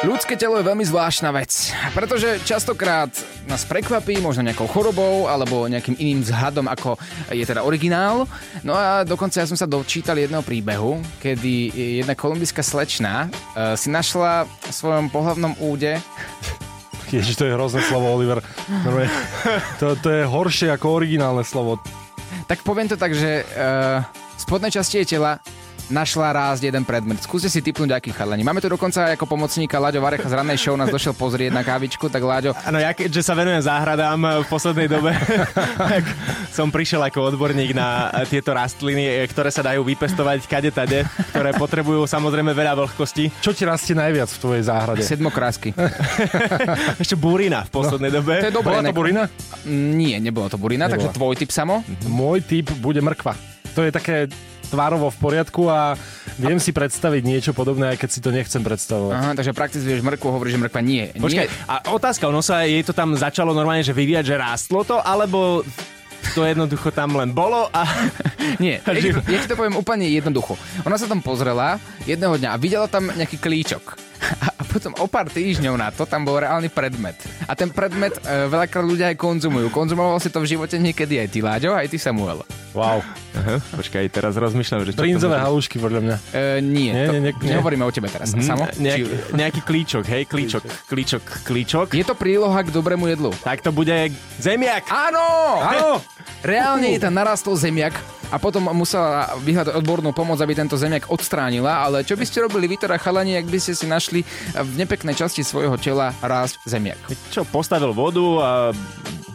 Ľudské telo je veľmi zvláštna vec, pretože častokrát nás prekvapí možno nejakou chorobou alebo nejakým iným vzhľadom, ako je teda originál. No a dokonca ja som sa dočítal jedného príbehu, kedy jedna kolumbijská slečna uh, si našla v svojom pohlavnom úde Ježiš, to je hrozné slovo, Oliver. To, to je horšie ako originálne slovo. Tak poviem to tak, že uh, spodnej časti jej tela našla rásť jeden predmet. Skúste si typnúť, aký chalani. Máme tu dokonca ako pomocníka Láďo Varecha z rannej show, nás došiel pozrieť na kávičku, tak Láďo... Áno, ja keďže sa venujem záhradám v poslednej dobe, tak som prišiel ako odborník na tieto rastliny, ktoré sa dajú vypestovať kade tade, ktoré potrebujú samozrejme veľa vlhkosti. Čo ti rastie najviac v tvojej záhrade? Sedmokrásky. Ešte burina v poslednej no, dobe. To je dobré. Bola to burina? Nie, nebolo to burina, Nebola. takže tvoj typ samo? Môj typ bude mrkva. To je také tvárovo v poriadku a viem si predstaviť niečo podobné, aj keď si to nechcem predstavovať. Aha, takže praktizuješ mrkvu, hovoríš, že mrkva nie. Počkaj, nie. a otázka, ono sa jej to tam začalo normálne, že vyvíjať, že rástlo to, alebo to jednoducho tam len bolo a... Nie, ja, ja ti to poviem úplne jednoducho. Ona sa tam pozrela jedného dňa a videla tam nejaký klíčok. A potom o pár týždňov na to tam bol reálny predmet. A ten predmet e, veľakrát ľudia aj konzumujú. Konzumoval si to v živote niekedy aj ty, Láďo, aj ty, Samuel. Wow. Aha, počkaj, teraz rozmýšľam, že Brinzové halušky, podľa mňa. E, nie, nie, to, nie, nie, nehovoríme o tebe teraz. Mm, Samo? Nejaký, Či... nejaký klíčok, hej, klíčok, klíčok, klíčok. Je to príloha k dobrému jedlu. Tak to bude zemiak. Áno! Áno! Reálne je tam narastol zemiak a potom musela vyhľadať odbornú pomoc, aby tento zemiak odstránila, ale čo by ste robili vy teda chalani, ak by ste si našli v nepeknej časti svojho tela rásť zemiak? Čo, postavil vodu a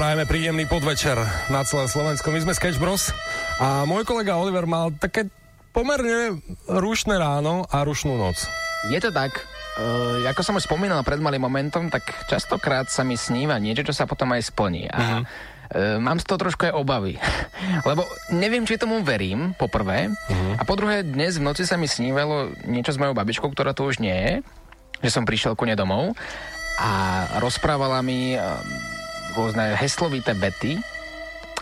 Prajeme príjemný podvečer na celé Slovensko. My sme Sketch Bros. A môj kolega Oliver mal také pomerne rušné ráno a rušnú noc. Je to tak. Uh, ako som už spomínal pred malým momentom, tak častokrát sa mi sníva niečo, čo sa potom aj splní. A uh-huh. uh, mám z toho trošku aj obavy. Lebo neviem, či tomu verím, po prvé. Uh-huh. A po druhé, dnes v noci sa mi snívalo niečo s mojou babičkou, ktorá tu už nie je. Že som prišiel ku nej domov a rozprávala mi uh, rôzne heslovité vety.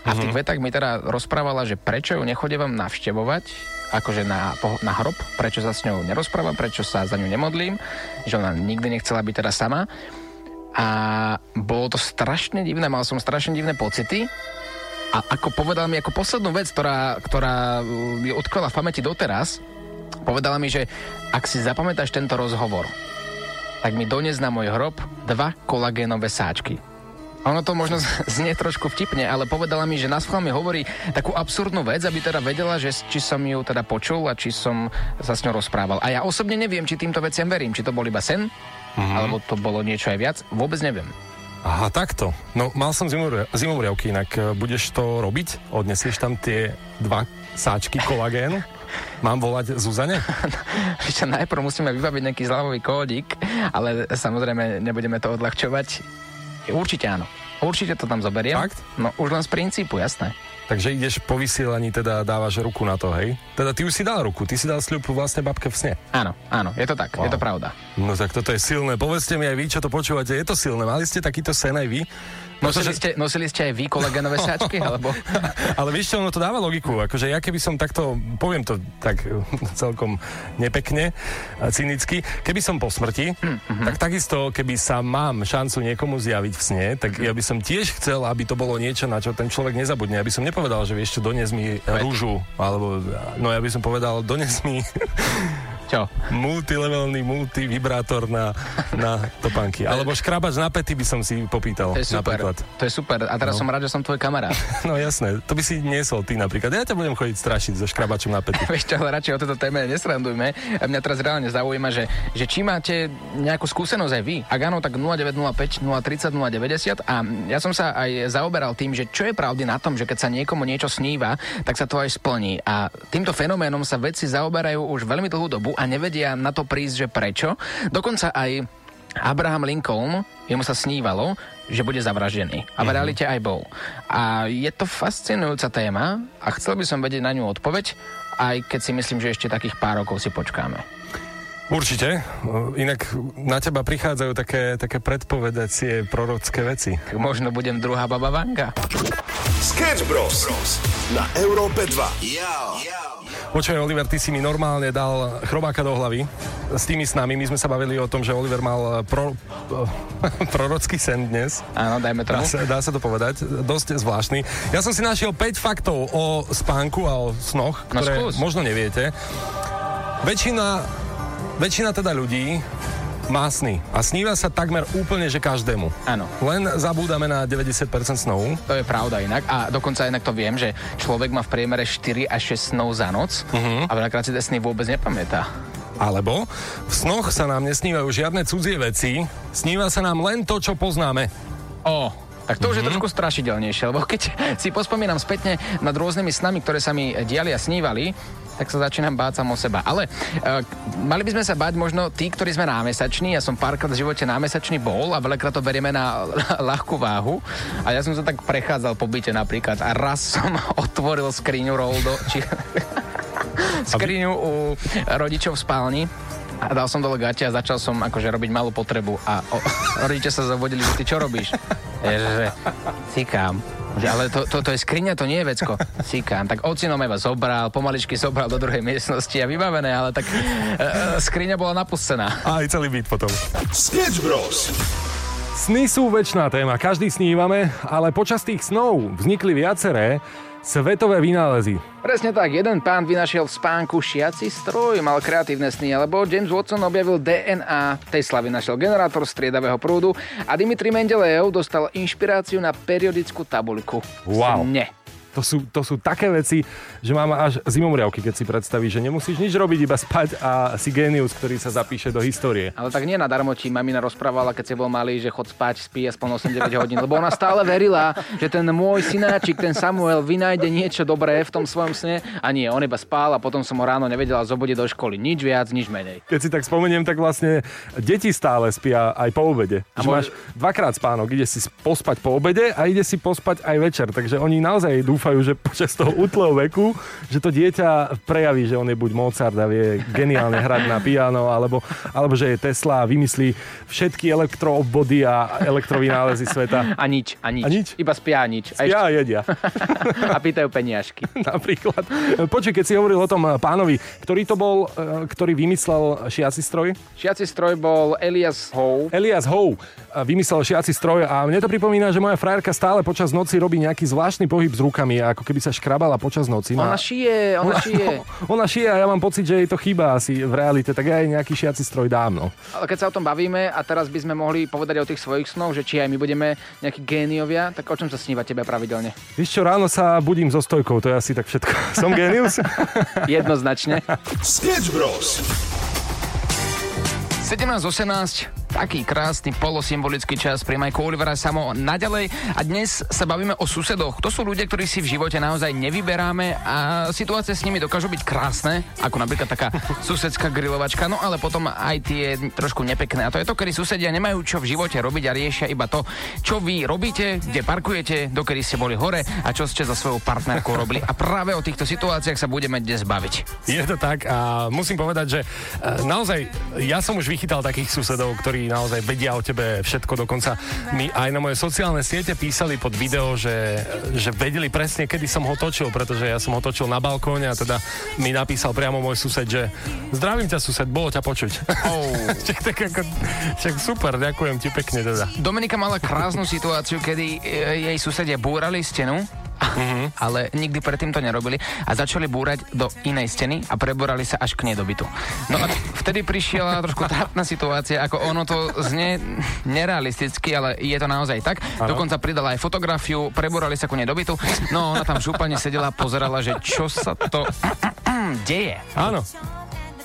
A v tých uh-huh. vetách mi teda rozprávala, že prečo ju nechodievam navštevovať akože na, na hrob, prečo sa s ňou nerozprávam, prečo sa za ňu nemodlím, že ona nikdy nechcela byť teda sama. A bolo to strašne divné, mal som strašne divné pocity. A ako povedala mi ako poslednú vec, ktorá, ktorá je odkvala v pamäti doteraz, povedala mi, že ak si zapamätáš tento rozhovor, tak mi dones na môj hrob dva kolagénové sáčky. Ono to možno znie trošku vtipne, ale povedala mi, že na mi hovorí takú absurdnú vec, aby teda vedela, že či som ju teda počul a či som sa s ňou rozprával. A ja osobne neviem, či týmto veciam verím. Či to bol iba sen, mm-hmm. alebo to bolo niečo aj viac. Vôbec neviem. Aha, takto. No, mal som zimovriavky, inak e, budeš to robiť? Odnesieš tam tie dva sáčky kolagénu? Mám volať Zuzane? Ešte najprv musíme vybaviť nejaký zľavový kódik, ale samozrejme nebudeme to odľahčovať. Určite áno. Určite to tam zoberiem. Fakt? No už len z princípu, jasné. Takže ideš po vysielaní, teda dávaš ruku na to, hej? Teda ty už si dal ruku, ty si dal sľub vlastne babke v sne. Áno, áno, je to tak, wow. je to pravda. No tak toto je silné. Povedzte mi aj vy, čo to počúvate, je to silné. Mali ste takýto sen aj vy? Nosili ste, nosili ste aj vy koleganové sáčky? Alebo... Ale vieš čo, ono to dáva logiku. Akože ja keby som takto, poviem to tak celkom nepekne, cynicky, keby som po smrti, mm-hmm. tak takisto, keby sa mám šancu niekomu zjaviť v sne, tak mm-hmm. ja by som tiež chcel, aby to bolo niečo, na čo ten človek nezabudne. Ja by som nepovedal, že vieš čo, dones mi rúžu, alebo no ja by som povedal, dones mi čo? Multilevelný multivibrátor na, na topánky. Alebo škrabač na pety by som si popýtal. To je super. Napríklad. To je super. A teraz no. som rád, že som tvoj kamarát. No jasné. To by si niesol ty napríklad. Ja ťa budem chodiť strašiť so škrabačom na pety. Vieš čo, ale radšej o tejto téme nesrandujme. Mňa teraz reálne zaujíma, že, že či máte nejakú skúsenosť aj vy. Ak áno, tak 0905 030 090 a ja som sa aj zaoberal tým, že čo je pravdy na tom, že keď sa niekomu niečo sníva, tak sa to aj splní. A týmto fenoménom sa vedci zaoberajú už veľmi dlhú dobu a nevedia na to prísť, že prečo. Dokonca aj Abraham Lincoln, jemu sa snívalo, že bude zavraždený. A v realite aj bol. A je to fascinujúca téma a chcel by som vedieť na ňu odpoveď, aj keď si myslím, že ešte takých pár rokov si počkáme. Určite. Inak na teba prichádzajú také, také predpovedacie prorocké veci. Tak možno budem druhá baba Vanga. Sketch Bros. na Európe 2. Počuj, Oliver, ty si mi normálne dal chrobáka do hlavy s tými snami. My sme sa bavili o tom, že Oliver mal pro, prorocký sen dnes. Áno, dajme Dá tomu. sa, dá sa to povedať, dosť zvláštny. Ja som si našiel 5 faktov o spánku a o snoch, No ktoré skús. možno neviete. Väčšina, väčšina teda ľudí má sny. A sníva sa takmer úplne, že každému. Áno. Len zabúdame na 90% snov. To je pravda inak. A dokonca inak to viem, že človek má v priemere 4 až 6 snov za noc uh-huh. a veľakrát si tie sny vôbec nepamätá. Alebo v snoch sa nám nesnívajú žiadne cudzie veci, sníva sa nám len to, čo poznáme. O, tak to už je trošku strašidelnejšie, lebo keď si pospomínam spätne nad rôznymi snami, ktoré sa mi diali a snívali, tak sa začínam báť sám o seba. Ale uh, mali by sme sa báť možno tí, ktorí sme námesační. Ja som párkrát v živote námesačný bol a veľakrát to berieme na ľahkú váhu. A ja som sa tak prechádzal po byte napríklad a raz som otvoril skriňu Roldo, či skriňu u rodičov v spálni a dal som dole gate a začal som akože robiť malú potrebu a o, rodičia sa zavodili, že ty čo robíš? Ježe, cikám. Že, ale to, to, to je skriňa, to nie je vecko. Cikám. Tak ocino ma iba zobral, pomaličky zobral do druhej miestnosti a vybavené, ale tak e, e, skriňa bola napustená. A aj celý byt potom. Sketch Bros. Sny sú väčšiná téma, každý snívame, ale počas tých snov vznikli viaceré svetové vynálezy. Presne tak, jeden pán vynašiel v spánku šiaci stroj, mal kreatívne sny, alebo James Watson objavil DNA, Tesla vynašiel generátor striedavého prúdu a Dimitri Mendelejev dostal inšpiráciu na periodickú tabuľku. Wow. Sne. To sú, to sú také veci, že mám až zimomriavky, keď si predstavíš, že nemusíš nič robiť, iba spať a si génius, ktorý sa zapíše do histórie. Ale tak nie nadarmo ti mamina rozprávala, keď si bol malý, že chod spať, spí aspoň 8-9 hodín, lebo ona stále verila, že ten môj synáčik, ten Samuel, vynájde niečo dobré v tom svojom sne a nie, on iba spál a potom som ho ráno nevedela zobudiť do školy. Nič viac, nič menej. Keď si tak spomeniem, tak vlastne deti stále spia aj po obede. A môj- máš dvakrát spánok, ide si pospať po obede a ide si pospať aj večer. Takže oni naozaj dúfajú, že počas toho útleho veku, že to dieťa prejaví, že on je buď Mozart a vie geniálne hrať na piano, alebo, alebo že je Tesla a vymyslí všetky elektroobvody a elektrovynálezy sveta. A nič, a nič. A nič? Iba spia a nič. A, Ja jedia. a pýtajú peniažky. Napríklad. Počuj, keď si hovoril o tom pánovi, ktorý to bol, e, ktorý vymyslel šiaci stroj? Šiaci stroj bol Elias Howe. Elias Howe vymyslel šiaci stroj a mne to pripomína, že moja frajerka stále počas noci robí nejaký zvláštny pohyb s rukami, ako keby sa škrabala počas noci. Ona šije, ona šije. ona šije a ja mám pocit, že jej to chýba asi v realite, tak ja jej nejaký šiaci stroj dám. No. Ale keď sa o tom bavíme a teraz by sme mohli povedať o tých svojich snoch, že či aj my budeme nejakí géniovia, tak o čom sa sníva tebe pravidelne? Víš čo, ráno sa budím so stojkou, to je asi tak všetko. Som genius? Jednoznačne. Sketch Bros. 17.18, taký krásny polosymbolický čas pri Majku Olivera samo naďalej a dnes sa bavíme o susedoch. To sú ľudia, ktorí si v živote naozaj nevyberáme a situácie s nimi dokážu byť krásne, ako napríklad taká susedská grilovačka, no ale potom aj tie trošku nepekné. A to je to, kedy susedia nemajú čo v živote robiť a riešia iba to, čo vy robíte, kde parkujete, dokedy ste boli hore a čo ste za svojou partnerkou robili. A práve o týchto situáciách sa budeme dnes baviť. Je to tak a musím povedať, že e, naozaj ja som už vychytal takých susedov, ktorí naozaj vedia o tebe všetko. Dokonca mi aj na moje sociálne siete písali pod video, že, že vedeli presne, kedy som ho točil, pretože ja som ho točil na balkóne a teda mi napísal priamo môj sused, že zdravím ťa sused, bolo ťa počuť. Oh. Však, tak ako, však super, ďakujem ti pekne teda. Dominika mala krásnu situáciu, kedy e, jej susedia búrali stenu, ale nikdy predtým to nerobili a začali búrať do inej steny a preborali sa až k nej do bytu. No a vtedy prišla trošku trápna situácia, ako ono to znie nerealisticky, ale je to naozaj tak. Dokonca pridala aj fotografiu, preborali sa ku nej do bytu. No ona tam šúpane sedela a pozerala, že čo sa to deje. Áno.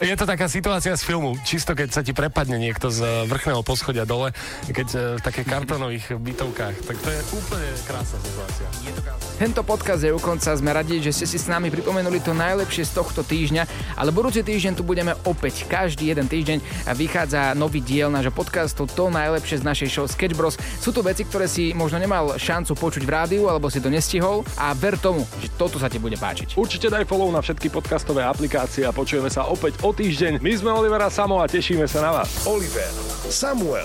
Je to taká situácia z filmu, čisto keď sa ti prepadne niekto z eh, vrchného poschodia dole, keď eh, v takých kartónových bytovkách, tak to je úplne krásna situácia. Tento podcast je u konca. Sme radi, že ste si s nami pripomenuli to najlepšie z tohto týždňa, ale budúci týždeň tu budeme opäť. Každý jeden týždeň vychádza nový diel nášho podcastu To najlepšie z našej show Sketch Bros. Sú to veci, ktoré si možno nemal šancu počuť v rádiu, alebo si to nestihol a ver tomu, že toto sa ti bude páčiť. Určite daj follow na všetky podcastové aplikácie a počujeme sa opäť o týždeň. My sme Olivera Samo a tešíme sa na vás. Oliver, Samuel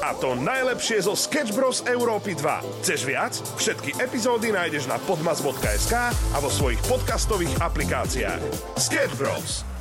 a to najlepšie zo Sketch Bros. Európy 2. Chceš viac? Všetky epizódy nájdeš na podmas.sk a vo svojich podcastových aplikáciách. Sketch Bros.